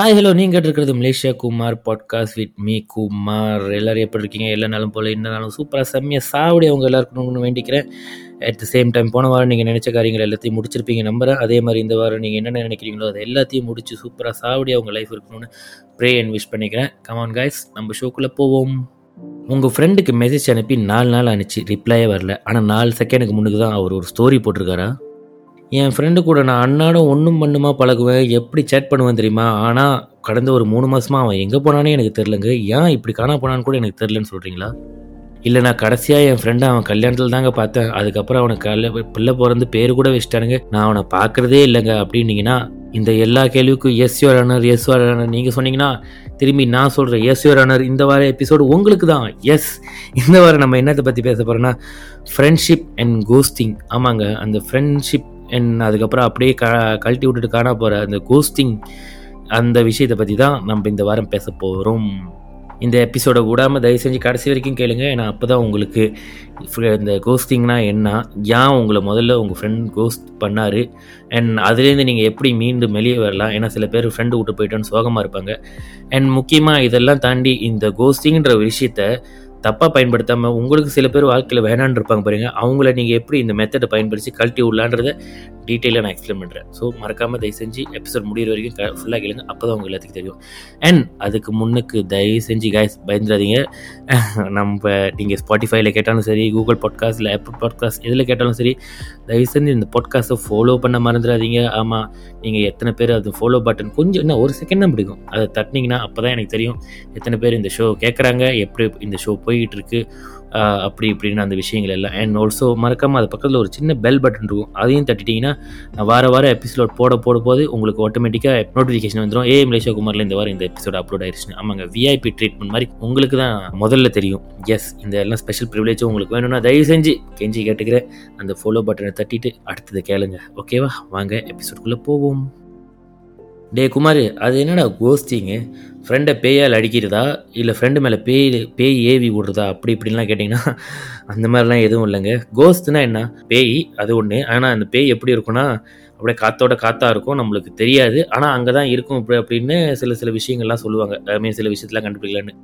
Hi hello நீங்கள் கேட்டிருக்கிறது Malaysia Kumar podcast with me Kumar. எல்லோரும் எப்படி இருக்கீங்க? எல்லா நாளும் போல் என்னனாலும் நாளும் சூப்பராக செம்மையாக சாவடி அவங்க எல்லாருக்கணும்னு வேண்டிக்கிறேன். அட் த சேம் டைம் போன வாரம் நீங்கள் நினச்ச காரியங்கள் எல்லாத்தையும் முடிச்சிருப்பீங்க நம்புறேன். அதே மாதிரி இந்த வாரம் நீங்கள் என்னென்ன நினைக்கிறீங்களோ அது எல்லாத்தையும் முடிச்சு சூப்பராக சாவடி அவங்க லைஃப் இருக்கணும்னு ப்ரே அண்ட் விஷ் பண்ணிக்கிறேன். கமான் காய்ஸ் நம்ம ஷோக்குள்ளே போவோம். உங்கள் ஃப்ரெண்டுக்கு மெசேஜ் அனுப்பி நாலு நாள் அனுப்பிச்சு ரிப்ளையே வரல. ஆனால் நாலு செகண்டுக்கு முன்னுக்கு தான் அவர் ஒரு ஸ்டோரி போட்டிருக்காரா? என் ஃப்ரெண்டு கூட நான் அன்னாடம் ஒன்றும் பண்ணுமா பழகுவேன் எப்படி சேட் பண்ணுவேன் தெரியுமா? ஆனால் கடந்த ஒரு மூணு மாதமாக அவன் எங்கே போனானே எனக்கு தெரிலங்க ஏன் இப்படி காணா போனான்னு கூட எனக்கு தெரிலன்னு சொல்கிறீங்களா இல்லை நான் கடைசியாக என் ஃப்ரெண்டை அவன் கல்யாணத்தில் தாங்க பார்த்தேன். அதுக்கப்புறம் அவனை கல்ல பிள்ளை பிறந்து பேர் கூட வச்சுட்டானுங்க. நான் அவனை பார்க்குறதே இல்லைங்க. அப்படின்னீங்கன்னா இந்த எல்லா கேள்விக்கும் yes your runner yes your runner நீங்கள் சொன்னீங்கன்னா திரும்பி நான் சொல்கிறேன் எஸ் யோர் ரன்னர் இந்த வார எபிசோடு உங்களுக்கு தான். எஸ் இந்த வாரம் நம்ம என்னத்தை பற்றி பேச போகிறோன்னா ஃப்ரெண்ட்ஷிப் அண்ட் கோஸ்டிங் ஆமாங்க. அந்த ஃப்ரெண்ட்ஷிப் அண்ட் அதுக்கப்புறம் அப்படியே க கழட்டி விட்டுட்டு காண போகிற அந்த கோஸ்டிங் அந்த விஷயத்தை பற்றி தான் நம்ம இந்த வாரம் பேச போகிறோம் இந்த எபிசோடை விடாமல் தயவு செஞ்சு கடைசி வரைக்கும் கேளுங்க. ஏன்னா அப்போ தான் உங்களுக்கு இந்த கோஸ்டிங்னா என்ன? ஏன் உங்களை முதல்ல உங்கள் ஃப்ரெண்ட் கோஸ்ட் பண்ணார்? அண்ட் அதுலேருந்து நீங்கள் எப்படி மீண்டும் வெளியே வரலாம்? ஏன்னா சில பேர் ஃப்ரெண்டு விட்டு போயிட்டோன்னு சோகமாக இருப்பாங்க. அண்ட் முக்கியமாக இதெல்லாம் தாண்டி இந்த கோஸ்டிங்கிற விஷயத்த தப்பாக பயன்படுத்தாமல் உங்களுக்கு சில பேர் வாழ்க்கையில் வேணான்னு இருப்பாங்க பாருங்க. அவங்கள நீங்கள் எப்படி இந்த மெத்தடை பயன்படுத்தி கழட்டி விடலான்றத டீட்டெயிலாக நான் எக்ஸ்பிளைன் பண்ணுறேன் ஸோ மறக்காமல் தயவு செஞ்சு எபிசோட் முடிகிற வரைக்கும் ஃபுல்லாக கேளுங்க. அப்போ தான் உங்கள் எல்லாத்துக்கும் தெரியும். அண்ட் அதுக்கு முன்னுக்கு தயவு செஞ்சு காய்ஸ் பயந்துடாதீங்க. நம்ம நீங்கள் ஸ்பாட்டிஃபைல கேட்டாலும் சரி கூகுள் பாட்காஸ்ட் இல்லை ஆப்பிள் பாட்காஸ்ட் எதில் கேட்டாலும் சரி தயவு செஞ்சு இந்த பாட்காஸ்ட்டை ஃபாலோ பண்ண மறந்துடாதீங்க. ஆமாம் நீங்கள் எத்தனை பேர் அது ஃபாலோ பட்டன் கொஞ்சம் இன்னும் ஒரு செகண்ட் தான் பிடிக்கும். அதை தட்டினீங்கன்னா அப்போ தான் எனக்கு தெரியும் எத்தனை பேர் இந்த ஷோ கேட்குறாங்க எப்படி இந்த ஷோ இருக்கு அப்படி இப்படின்னு அந்த விஷயங்கள் எல்லாம். அண்ட் ஆல்சோ மறக்காமல் அது பக்கத்தில் ஒரு சின்ன பெல் பட்டன் இருக்கும். அதையும் தட்டிட்டிங்கன்னா நான் வார எபிசோட் போட போட போது உங்களுக்கு ஆட்டோமேட்டிக்காக நோட்டிஃபிகேஷன் வந்துடும் ஏ மலேசியா குமாரில் இந்த வாரம் இந்த எபிசோட் அப்லோட் ஆயிடுச்சு ஆமாங்க விஐபி ட்ரீட்மெண்ட் மாதிரி உங்களுக்கு தான் முதல்ல தெரியும். எஸ் இந்த எல்லாம் ஸ்பெஷல் ப்ரிவிலேஜும் உங்களுக்கு வேணும்னா தயவு செஞ்சு கெஞ்சி கேட்டுக்கிறேன் அந்த ஃபாலோ பட்டனை தட்டிட்டு அடுத்தது கேளுங்க. ஓகேவா வாங்க எபிசோட்குள்ளே போவோம். டே குமார் அது என்னடா கோஸ்டிங்கு ஃப்ரெண்டை பேயால் அடிக்கிறதா? இல்லை ஃப்ரெண்டு மேலே பேய் பேய் ஏவி விடுறதா? அப்படி இப்படின்லாம் கேட்டிங்கன்னா அந்த மாதிரிலாம் எதுவும் இல்லைங்க. கோஸ்ட்னா என்ன? பேய் அது ஒன்று ஆனால் அந்த பேய் எப்படி இருக்குன்னா அப்படியே காத்தோட காத்தா இருக்கும் நம்மளுக்கு தெரியாது. ஆனால் அங்கே தான் இருக்கும் இப்படி அப்படின்னு சில சில விஷயங்கள்லாம் சொல்லுவாங்க. ஐ மீன் சில விஷயத்தெலாம் கண்டுபிடிக்கலான்னு.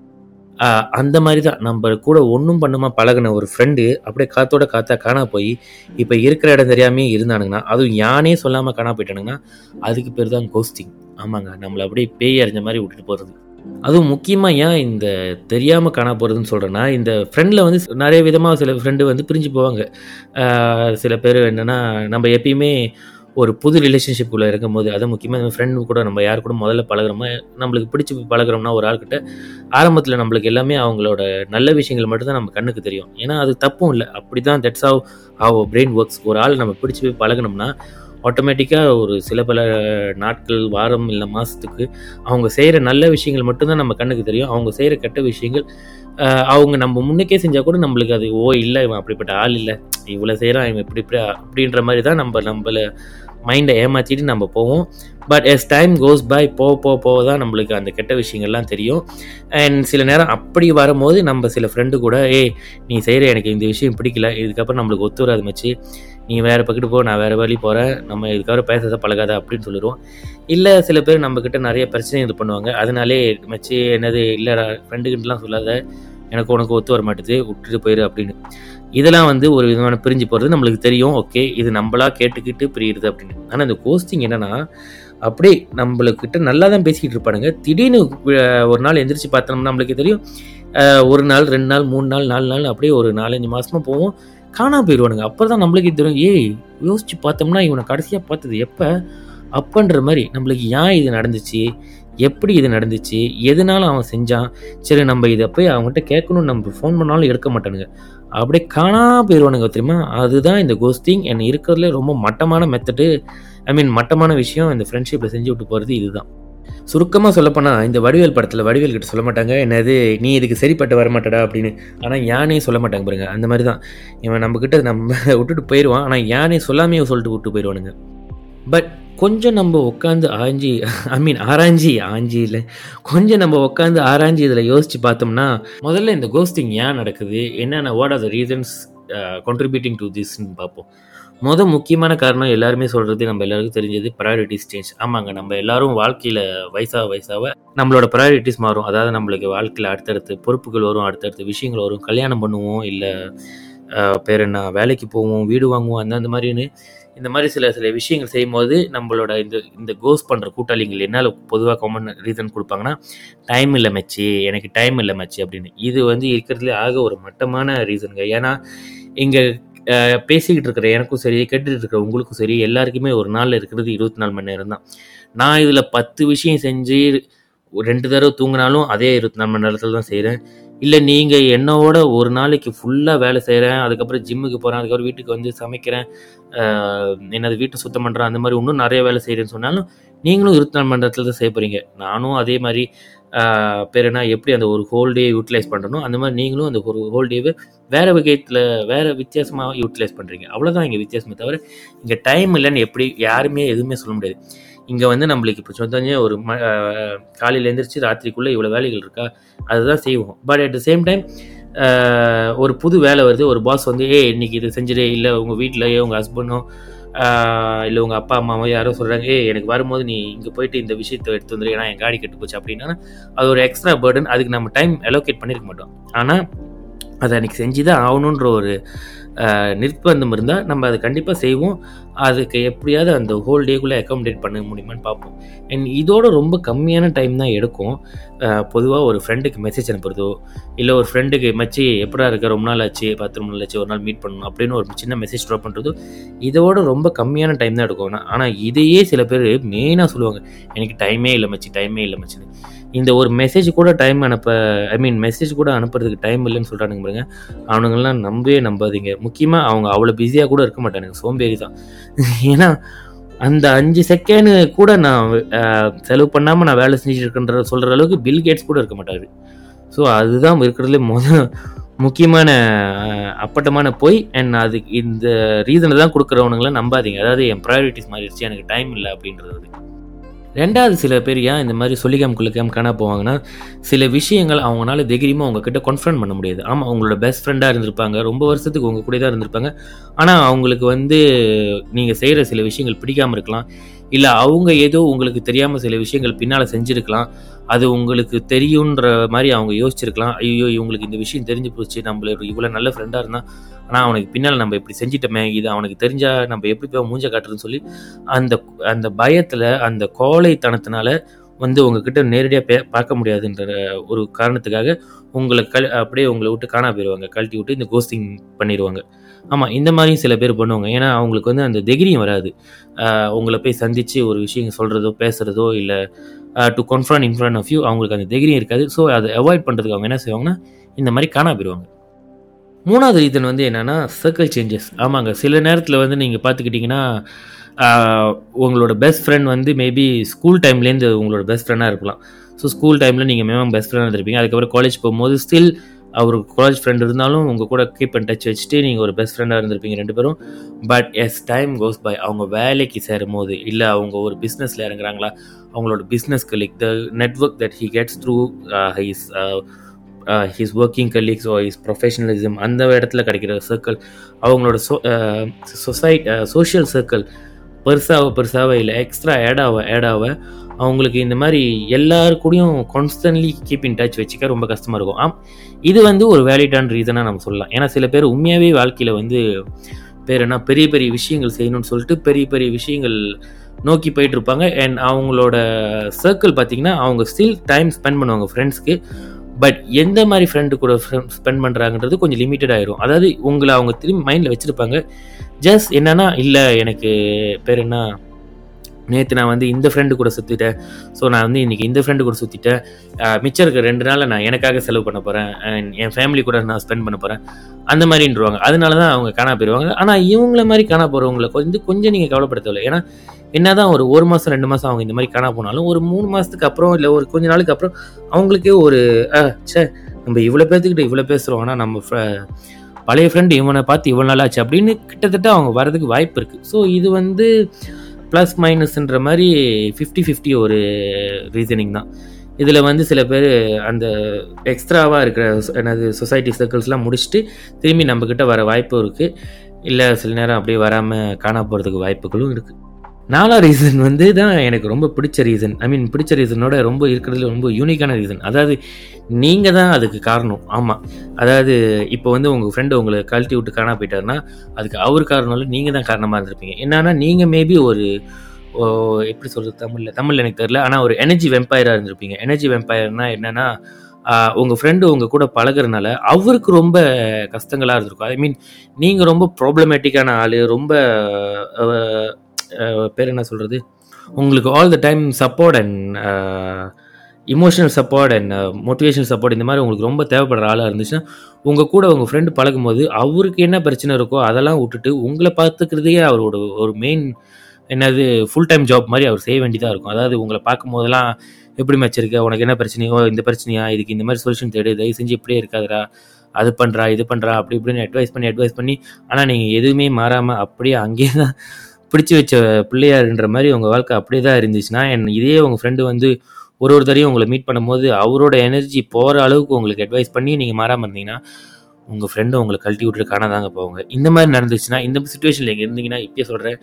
அந்த மாதிரி தான் நம்ம கூட ஒன்றும் பண்ணுமா பழகின ஒரு ஃப்ரெண்டு அப்படியே காத்தோட காத்தா காணா போய் இப்போ இருக்கிற இடம் தெரியாமே இருந்தானுங்கன்னா அதுவும் யானே சொல்லாமல் காணா போயிட்டானுங்கன்னா அதுக்கு பேர் தான் கோஸ்டிங் ஆமாங்க. நம்மளை அப்படியே பேய் அறிஞ்ச மாதிரி விட்டுட்டு போகிறது அதுவும் முக்கியமாக ஏன் இந்த தெரியாமல் காணா போகிறதுன்னு சொல்கிறேன்னா இந்த ஃப்ரெண்டில் வந்து நிறைய விதமாக சில ஃப்ரெண்டு வந்து பிரிஞ்சு போவாங்க. சில பேர் என்னென்னா நம்ம எப்பயுமே ஒரு புது ரிலேஷன்ஷிப்புக்குள்ளே இருக்கும்போது அதை முக்கியமாக நம்ம ஃப்ரெண்டு கூட நம்ம யார் கூட முதல்ல பழகிறோமோ நம்மளுக்கு பிடிச்சி பழகிறோம்னா ஒரு ஆள்கிட்ட ஆரம்பத்தில் நம்மளுக்கு எல்லாமே அவங்களோட நல்ல விஷயங்கள் மட்டும்தான் நம்ம கண்ணுக்கு தெரியும். ஏன்னா அது தப்பும் இல்லை. அப்படி தான் that's how how brain works ஒரு ஆள் நம்ம பிடிச்சி போய் பழகினோம்னா ஆட்டோமேட்டிக்காக ஒரு சில பல நாட்கள் வாரம் இல்லை மாதத்துக்கு அவங்க செய்கிற நல்ல விஷயங்கள் மட்டும்தான் நம்ம கண்ணுக்கு தெரியும். அவங்க செய்கிற கெட்ட விஷயங்கள் அவங்க நம்ம முன்னுக்கே செஞ்சால் கூட நம்மளுக்கு அது ஓ இல்லை இவன் அப்படிப்பட்ட ஆள் இல்லை. இவ்வளோ செய்கிறான் இவன் இப்படி இப்படி அப்படின்ற மாதிரி தான் நம்ம நம்மளை மைண்டை ஏமாற்றிட்டு நம்ம போவோம். But as time goes by போக போக போக தான் நம்மளுக்கு அந்த கெட்ட விஷயங்கள்லாம் தெரியும். அண்ட் சில நேரம் அப்படி வரும்போது நம்ம சில ஃப்ரெண்டு கூட ஏ நீ செய்கிற எனக்கு இந்த விஷயம் பிடிக்கல. இதுக்கப்புறம் நம்மளுக்கு ஒத்து வராது மச்சு. நீ வேறு பக்கத்து போ நான் வேறு வழி போகிறேன் நம்ம இதுக்கப்புறம் பேசுறத பழகாத அப்படின்னு சொல்லிடுவோம். இல்லை சில பேர் நம்மக்கிட்ட நிறைய பிரச்சனை இது பண்ணுவாங்க. அதனாலே மச்சு என்னது இல்லை ஃப்ரெண்டுக்கிட்டலாம் சொல்லாத. எனக்கு உனக்கு ஒத்து வர மாட்டேது விட்டுட்டு போயிரு அப்படின்னு. இதெல்லாம் வந்து ஒரு விதமான பிரிஞ்சு போகிறது நம்மளுக்கு தெரியும். ஓகே இது நம்மளா கேட்டுக்கிட்டு பிரியுது அப்படின்னு. ஆனால் இந்த கோஸ்டிங் என்னென்னா அப்படியே நம்மளுக்கிட்ட நல்லா தான் பேசிக்கிட்டு இருப்பானுங்க. திடீர்னு ஒரு நாள் எந்திரிச்சு பார்த்தோம்னா நம்மளுக்கு தெரியும். ஒரு நாள் ரெண்டு நாள் மூணு நாள் நாலு நாள் அப்படியே ஒரு நாலஞ்சு மாதமாக போவோம். காணாம போயிடுவானுங்க. அப்போ தான் நம்மளுக்கு தெரியும். ஏய் யோசிச்சு பார்த்தோம்னா இவனை கடைசியாக பார்த்தது எப்போ? அப்பன்ற மாதிரி நம்மளுக்கு ஏன் இது நடந்துச்சு? எப்படி இது நடந்துச்சு எதனால அவன் செஞ்சான். சரி நம்ம இதை போய் அவங்ககிட்ட கேட்கணும்னு நம்ம ஃபோன் பண்ணாலும் எடுக்க மாட்டானுங்க. அப்படியே காணா போயிடுவானுங்க தெரியுமா? அதுதான் இந்த கோஸ்டிங் என்னை இருக்கிறதுல ரொம்ப மட்டமான மெத்தடு ஐ மீன் மட்டமான விஷயம் இந்த ஃப்ரெண்ட்ஷிப்பில் செஞ்சு விட்டு போகிறது இதுதான். சுருக்கமாக சொல்லப்போனால் இந்த வடிவேல் படத்தில் வடிவேல் கிட்ட சொல்ல மாட்டாங்க. என்னது நீ இதுக்கு சரிப்பட்டு வரமாட்டடா அப்படின்னு. ஆனால் யானே சொல்ல மாட்டாங்க பாருங்க. அந்த மாதிரி தான் இவன் நம்மக்கிட்ட நம்ம விட்டுட்டு போயிடுவான் ஆனால் யானே சொல்லாமே சொல்லிட்டு விட்டு போயிடுவானுங்க பட் கொஞ்சம் நம்ம உட்காந்து ஆஞ்சி ஐ மீன் ஆராய்ஞ்சி ஆஞ்சி இல்லை. கொஞ்சம் நம்ம உட்காந்து ஆராய்ஞ்சி இதில் யோசித்து பார்த்தோம்னா முதல்ல இந்த கோஸ்டிங் ஏன் நடக்குது? என்னென்ன what are the reasons contributing to திஸ்ன்னு பார்ப்போம். மொதல் முக்கியமான காரணம் எல்லாருமே சொல்கிறது நம்ம எல்லாருக்கும் தெரிஞ்சது ப்ரையாரிட்டிஸ் சேஞ்ச் ஆமாங்க நம்ம எல்லாரும் வாழ்க்கையில் வயசாக வயசாக நம்மளோட ப்ரையாரிட்டிஸ் மாறும். அதாவது நம்மளுக்கு வாழ்க்கையில் அடுத்தடுத்து பொறுப்புகள் வரும் அடுத்தடுத்து விஷயங்கள் வரும். கல்யாணம் பண்ணுவோம் இல்லை பேர் uh, என்ன வேலைக்கு போவோம் வீடு வாங்குவோம் அந்த அந்த மாதிரின்னு இந்த மாதிரி சில சில விஷயங்கள் செய்யும்போது நம்மளோட இந்த இந்த கோஸ் பண்ணுற கூட்டாளிகள் என்னால் பொதுவாக காமன் ரீசன் கொடுப்பாங்கன்னா டைம் இல்லை மச்சி எனக்கு டைம் இல்லை மச்சி அப்படின்னு. இது வந்து இருக்கிறதுலே ஆக ஒரு மட்டமான ரீசனுங்க ஏன்னா இங்கே பேசிக்கிட்டு இருக்கிற எனக்கும் சரி கேட்டுட்டு இருக்கிற உங்களுக்கும் சரி எல்லாருக்குமே ஒரு நாளில் இருக்கிறது இருபத்தி நாலு மணி நேரம் தான் நான் இதில் பத்து விஷயம் செஞ்சு ரெண்டு தடவை தூங்கினாலும் அதே இருபத்தி நாலு மணி நேரத்தில் தான் செய்கிறேன் இல்லை நீங்கள் என்னோட ஒரு நாளைக்கு ஃபுல்லாக வேலை செய்கிறேன் அதுக்கப்புறம் ஜிம்முக்கு போகிறேன் அதுக்கப்புறம் வீட்டுக்கு வந்து சமைக்கிறேன் என்னது வீட்டை சுத்தம் பண்ணுறேன் அந்த மாதிரி இன்னும் நிறைய வேலை செய்கிறேன்னு சொன்னாலும் நீங்களும் இருபத்தி நாலு மணி நேரத்தில் தான் செய்ய போகிறீங்க நானும் அதே மாதிரி பேர் என்ன எப்படி அந்த ஒரு ஹோல் டே யூட்டிலைஸ் பண்ணுறனோ அந்த மாதிரி நீங்களும் அந்த ஒரு ஹோல் டேவை வேறு வகையத்தில் வேறு வித்தியாசமாக யூட்டிலைஸ் பண்ணுறீங்க அவ்வளோதான் இங்கே வித்தியாசமே தவிர இங்கே டைம் இல்லைன்னு எப்படி யாருமே எதுவுமே சொல்ல முடியாது. இங்கே வந்து நம்மளுக்கு இப்போ சொந்தஞ்சே ஒரு ம காலையில் எழுந்திரிச்சு ராத்திரிக்குள்ளே இவ்வளோ வேலைகள் இருக்கா? அதுதான் செய்வோம். But at the same time ஒரு புது வேலை வருது. ஒரு பாஸ் வந்து ஏ இன்னைக்கு இது செஞ்சிடு. இல்லை உங்கள் வீட்டிலையோ உங்கள் ஹஸ்பண்டோ இல்லை உங்கள் அப்பா அம்மாவோ யாரோ சொல்கிறாங்க ஏ எனக்கு வரும்போது நீ இங்கே போயிட்டு இந்த விஷயத்தை எடுத்து வந்துடு ஏன்னா என் காடி கெட்டு போச்சு அப்படின்னா அது ஒரு எக்ஸ்ட்ரா பேர்டன் அதுக்கு நம்ம டைம் அலோகேட் பண்ணியிருக்க மாட்டோம். ஆனால் அதை அன்றைக்கி செஞ்சு தான் ஆகணுன்ற ஒரு நிர்பந்தம் இருந்தால் நம்ம அதை கண்டிப்பாக செய்வோம். அதுக்கு எப்படியாவது அந்த ஹோல் டேக்குள்ளே அக்காமடேட் பண்ண முடியுமான்னு பார்ப்போம். அண்ட் இதோட ரொம்ப கம்மியான டைம் தான் எடுக்கும். பொதுவாக ஒரு ஃப்ரெண்டுக்கு மெசேஜ் அனுப்புறதோ இல்லை ஒரு ஃப்ரெண்டுக்கு மச்சி எப்படா இருக்க? ரொம்ப நாள் ஆச்சு. பத்து ரொம்ப நாள் ஆச்சு. ஒரு நாள் மீட் பண்ணணும். அப்படின்னு ஒரு சின்ன மெசேஜ் ட்ராப் பண்ணுறதோ இதோட ரொம்ப கம்மியான டைம் தான் எடுக்கும். ஆனால் இதையே சில பேர் மெயினாக சொல்லுவாங்க. எனக்கு டைமே இல்லை மச்சி. டைமே இல்லை மச்சின்னு. இந்த ஒரு மெசேஜ் கூட டைம் அனுப்ப ஐ மீன் மெசேஜ் கூட அனுப்புறதுக்கு டைம் இல்லைன்னு சொல்கிறானுங்க பாருங்க. அவனுங்கெல்லாம் நம்பவே நம்பாதீங்க. முக்கியமாக அவங்க அவ்வளோ பிஸியாக கூட இருக்க மாட்டானுங்க. சோம்பேறி தான். ஏன்னா அந்த அஞ்சு செகண்ட் கூட நான் செலவு பண்ணாமல் நான் வேலை செஞ்சுட்டு இருக்கேன்ற சொல்கிற அளவுக்கு பில் கேட்ஸ் கூட இருக்க மாட்டாரு. ஸோ அதுதான் இருக்கிறதுல முத முக்கியமான அப்பட்டமான பொய். அண்ட் அதுக்கு இந்த ரீசனை தான் கொடுக்குறவனுங்கள நம்பாதீங்க. அதாவது என் ப்ரையாரிட்டிஸ் மாறிடுச்சு. எனக்கு டைம் இல்லை அப்படின்றது. ரெண்டாவது சில பேர் ஏன் இந்த மாதிரி சொல்லிக்காம குளிக்காம காண போவாங்கன்னா சில விஷயங்கள் அவங்களால தைரியமாக உங்ககிட்ட கன்ஃபர்ன் பண்ண முடியாது. ஆமாம் அவங்களோட பெஸ்ட் ஃப்ரெண்டாக இருந்திருப்பாங்க. ரொம்ப வருஷத்துக்கு உங்கள் கூட தான் இருந்திருப்பாங்க. ஆனால் அவங்களுக்கு வந்து நீங்கள் செய்கிற சில விஷயங்கள் பிடிக்காம இருக்கலாம். இல்லை அவங்க ஏதோ உங்களுக்கு தெரியாமல் சில விஷயங்கள் பின்னால் செஞ்சுருக்கலாம். அது உங்களுக்கு தெரியுன்ற மாதிரி அவங்க யோசிச்சிருக்கலாம். ஐயோ இவங்களுக்கு இந்த விஷயம் தெரிஞ்சு போச்சு. நம்மள இவ்வளோ நல்ல ஃப்ரெண்டாக இருந்தால் ஆனால் அவனுக்கு பின்னால் நம்ம இப்படி செஞ்சிட்டோமே இது அவனுக்கு தெரிஞ்சால் நம்ம எப்படி போய் மூஞ்ச காட்டுறதுன்னு சொல்லி அந்த அந்த பயத்தில் அந்த கோழைத்தனத்தினால வந்து உங்ககிட்ட நேரடியாக பே பார்க்க முடியாதுன்ற ஒரு காரணத்துக்காக உங்களை கல் அப்படியே உங்களை விட்டு காணா போயிடுவாங்க கழட்டி விட்டு இந்த கோஸ்டிங் பண்ணிடுவாங்க ஆமாம் இந்த மாதிரியும் சில பேர் பண்ணுவாங்க. ஏன்னா அவங்களுக்கு வந்து அந்த தைரியம் வராது. உங்களை போய் சந்தித்து ஒரு விஷயம் சொல்கிறதோ பேசுகிறதோ இல்லை to confront in front of you அவங்களுக்கு அந்த தைரியம் இருக்காது. ஸோ அதை அவாய்ட் பண்ணுறதுக்கு அவங்க என்ன செய்வாங்கன்னா இந்த மாதிரி காணா போயிடுவாங்க மூணாவது ரீசன் வந்து என்னென்னா சர்க்கிள் சேஞ்சஸ் ஆமாங்க சில நேரத்தில் வந்து நீங்கள் பார்த்துக்கிட்டிங்கன்னா உங்களோட பெஸ்ட் ஃப்ரெண்ட் வந்து மேபி ஸ்கூல் டைம்லேருந்து உங்களோட பெஸ்ட் ஃப்ரெண்டாக இருக்கலாம். ஸோ ஸ்கூல் டைமில் நீங்கள் மேம் பெஸ்ட் ஃப்ரெண்டாக இருந்திருப்பீங்க. அதுக்கப்புறம் காலேஜ் போகும்போது ஸ்டில் அவர் காலேஜ் ஃப்ரெண்ட் இருந்தாலும் உங்கள் கூட கீப் அண்ட் டச் வச்சுட்டு நீங்கள் ஒரு பெஸ்ட் ஃப்ரெண்டாக இருந்திருப்பீங்க ரெண்டு பேரும். But as time goes by அவங்க வேலைக்கு சேரும் போது இல்லை அவங்க ஒரு பிஸ்னஸில் இறங்குறாங்களா அவங்களோட business colleague the network that he gets through his his working colleagues or his professionalism அந்த இடத்துல கிடைக்கிற சர்க்கிள் அவங்களோட சோ சொசைட் சோஷியல் சர்க்கிள் பெருசாக பெருசாக இல்லை எக்ஸ்ட்ரா ஆட் ஆட் ஆக அவங்களுக்கு இந்த மாதிரி எல்லாரு கூடயும் கான்ஸ்டன்ட்லி கீப் இன் டச் வச்சுக்க ரொம்ப கஷ்டமாக இருக்கும். ஆம் இது வந்து ஒரு வேலிடான ரீசனாக நம்ம சொல்லலாம். ஏன்னா சில பேர் உண்மையாகவே வாழ்க்கையில் வந்து பேர் என்ன பெரிய பெரிய விஷயங்கள் செய்யணும்னு சொல்லிட்டு பெரிய பெரிய விஷயங்கள் நோக்கி போயிட்டு இருப்பாங்க. அண்ட் அவங்களோட சர்க்கிள் பார்த்திங்கன்னா அவங்க ஸ்டில் டைம் ஸ்பெண்ட் பண்ணுவாங்க ஃப்ரெண்ட்ஸ்க்கு பட் எந்த மாதிரி ஃப்ரெண்டு கூட ஸ்பெண்ட் பண்ணுறாங்கன்றது கொஞ்சம் லிமிட்டட் ஆயிரும். அதாவது உங்களை அவங்க திரும்பி மைண்டில் வச்சுருப்பாங்க. ஜஸ்ட் என்னன்னா இல்லை எனக்கு பேர் என்ன? நேற்று நான் வந்து இந்த ஃப்ரெண்டு கூட சுற்றிட்டேன் ஸோ நான் வந்து இன்றைக்கி இந்த ஃப்ரெண்டு கூட சுற்றிட்டேன் மிச்சம் இருக்க ரெண்டு நாளில் நான் எனக்காக செலவு பண்ண போகிறேன் அண்ட் என் ஃபேமிலி கூட நான் ஸ்பெண்ட் பண்ண போகிறேன் அந்த மாதிரின்றவாங்க. அதனால தான் அவங்க காணா போயிடுவாங்க ஆனால் இவங்கள மாதிரி காணா போகிறவங்களை வந்து கொஞ்சம் நீங்கள் கவலைப்படுத்தவில்லை. ஏன்னா என்ன தான் ஒரு ஒரு மாதம் ரெண்டு மாதம் அவங்க இந்த மாதிரி காணா போனாலும் ஒரு மூணு மாதத்துக்கு அப்புறம் இல்லை ஒரு கொஞ்ச நாளுக்கு அப்புறம் அவங்களுக்கே ஒரு சே ச்சே நம்ம இவ்வளோ பேர்த்துக்கிட்ட இவ்வளோ பேசுகிறோம் ஆனால் நம்ம பழைய ஃப்ரெண்டு இவனை பார்த்து இவ்வளோ நாள் ஆச்சு அப்படின்னு கிட்டத்தட்ட அவங்க வரதுக்கு வாய்ப்பு இருக்குது ஸோ இது வந்து ப்ளஸ் மைனஸ்ன்ற மாதிரி ஃபிஃப்டி ஃபிஃப்டி ஒரு ரீசனிங் தான். இதில் வந்து சில பேர் அந்த எக்ஸ்ட்ராவாக இருக்கிற எனது சொசைட்டி சர்க்கிள்ஸ்லாம் முடிச்சுட்டு திரும்பி நம்மக்கிட்ட வர வாய்ப்பும் இருக்குது இல்லை சில நேரம் அப்படியே வராமல் காணா போகிறதுக்கு வாய்ப்புகளும் இருக்குது நாலாம் ரீசன் வந்து தான் எனக்கு ரொம்ப பிடிச்ச ரீசன் ஐ மீன் பிடிச்ச ரீசனோட ரொம்ப இருக்கிறதுல ரொம்ப யூனிக்கான ரீசன் அதாவது நீங்கள் தான் அதுக்கு காரணம். ஆமாம் அதாவது இப்போ வந்து உங்கள் ஃப்ரெண்டு உங்களை கழட்டி விட்டு காணா போயிட்டாருன்னா அதுக்கு அவர் காரணம் இல்லை நீங்கள் தான் காரணமாக இருந்திருப்பீங்க. என்னன்னா நீங்கள் மேபி ஒரு ஓ, எப்படி சொல்கிறது தமிழில் தமிழில் எனக்கு தெரியல ஆனால் ஒரு எனர்ஜி வெம்பயராக இருந்திருப்பீங்க. எனர்ஜி வெம்பையர்னால் என்னென்னா உங்கள் ஃப்ரெண்டு உங்கள் கூட பழகிறனால அவருக்கு ரொம்ப கஷ்டங்களாக இருந்திருக்கும். ஐ மீன் நீங்கள் ரொம்ப ப்ராப்ளமேட்டிக்கான ஆள் ரொம்ப பேர் என்ன சொல்கிறது உங்களுக்கு all the time support and emotional support and motivational support இந்த மாதிரி உங்களுக்கு ரொம்ப தேவைப்படுற ஆளாக இருந்துச்சுன்னா உங்கள் கூட உங்கள் ஃப்ரெண்டு பழகும்போது அவருக்கு என்ன பிரச்சனை இருக்கோ அதெல்லாம் விட்டுட்டு உங்களை பார்த்துக்கிறதே அவரோட ஒரு மெயின் என்னது ஃபுல் டைம் ஜாப் மாதிரி அவர் செய்ய வேண்டியதாக இருக்கும். அதாவது உங்களை பார்க்கும் போதெல்லாம் எப்படி மச்சிருக்க உனக்கு என்ன பிரச்சனையோ இந்த பிரச்சனையா? இதுக்கு இந்த மாதிரி சொல்யூஷன் தேடு தயவு செஞ்சு இப்படியே இருக்காதுடா. அது பண்ணுறா இது பண்ணுறா அப்படி இப்படின்னு அட்வைஸ் பண்ணி அட்வைஸ் பண்ணி ஆனால் நீங்கள் எதுவுமே மாறாமல் அப்படியே அங்கேயே தான் பிடிச்சி வச்ச பிள்ளையாருன்ற மாதிரி உங்கள் வாழ்க்கை அப்படியே தான் இருந்துச்சுன்னா என் இதே உங்கள் ஃப்ரெண்டு வந்து ஒரு ஒரு தரையும் உங்களை மீட் பண்ணும்போது அவரோட எனர்ஜி போகிற அளவுக்கு உங்களுக்கு அட்வைஸ் பண்ணி நீங்கள் மாறாமல் இருந்தீங்கன்னா உங்கள் ஃப்ரெண்டு உங்களை கழட்டி விட்டுட்டு காணாதாங்க போவாங்க. இந்த மாதிரி நடந்துச்சுன்னா இந்த சுச்சுவேஷனில் எங்கே இருந்தீங்கன்னா இப்பயே சொல்கிறேன்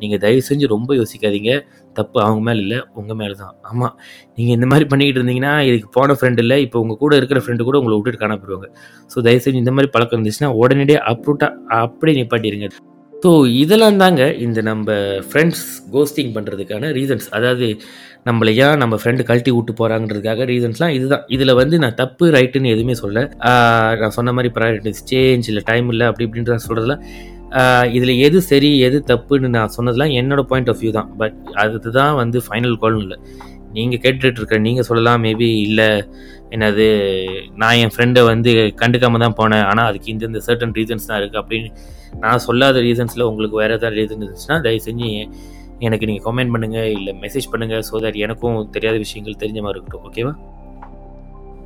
நீங்கள் தயவு செஞ்சு ரொம்ப யோசிக்காதீங்க. தப்பு அவங்க மேலே இல்லை உங்கள் மேலே தான் ஆமாம் நீங்கள் இந்த மாதிரி பண்ணிக்கிட்டு இருந்தீங்கன்னா இதுக்கு போன ஃப்ரெண்டு இல்லை இப்போ உங்கள் கூட இருக்கிற ஃப்ரெண்டு கூட உங்களை விட்டுட்டு காண போயிடுவாங்க. ஸோ தயவு செஞ்சு இந்த மாதிரி பழக்கம் இருந்துச்சுன்னா உடனடியே அப்ரூட்டாக அப்படியே நிப்பாட்டிடுங்க ஸோ இதெல்லாம் தாங்க இந்த நம்ம ஃப்ரெண்ட்ஸ் கோஸ்டிங் பண்ணுறதுக்கான ரீசன்ஸ் அதாவது நம்மளை ஏன் நம்ம ஃப்ரெண்டு கழட்டி விட்டு போகிறாங்கிறதுக்காக ரீசன்ஸ்லாம் இதுதான். இதில் வந்து நான் தப்பு ரைட்டுன்னு எதுவுமே சொல்ல நான் சொன்ன மாதிரி ப்ரையாரிட்டிஸ் சேஞ்ச் இல்லை டைம் இல்லை அப்படி இப்படின்றத நான் சொல்கிறதுலாம் இதில் எது சரி எது தப்புன்னு நான் சொன்னதெல்லாம் என்னோட பாயிண்ட் ஆஃப் வியூ தான். பட் அதுதான் வந்து ஃபைனல் கால்னு இல்லை. நீங்கள் கேட்டுட்டு இருக்க நீங்கள் சொல்லலாம் மேபி இல்லை. என்னது நான் என் ஃப்ரெண்டை வந்து கண்டுக்காம தான் போனேன். ஆனால் அதுக்கு இந்தந்த சர்டன் ரீசன்ஸ் தான் இருக்குது அப்படின்னு நான் சொல்லாத ரீசன்ஸில் உங்களுக்கு வேறு ஏதாவது ரீசன் இருந்துச்சுன்னா தயவு செஞ்சு எனக்கு நீங்கள் கமெண்ட் பண்ணுங்கள் இல்லை மெசேஜ் பண்ணுங்கள் ஸோ தட் எனக்கும் தெரியாத விஷயங்கள் தெரிஞ்ச மாதிரி இருக்கட்டும். ஓகேவா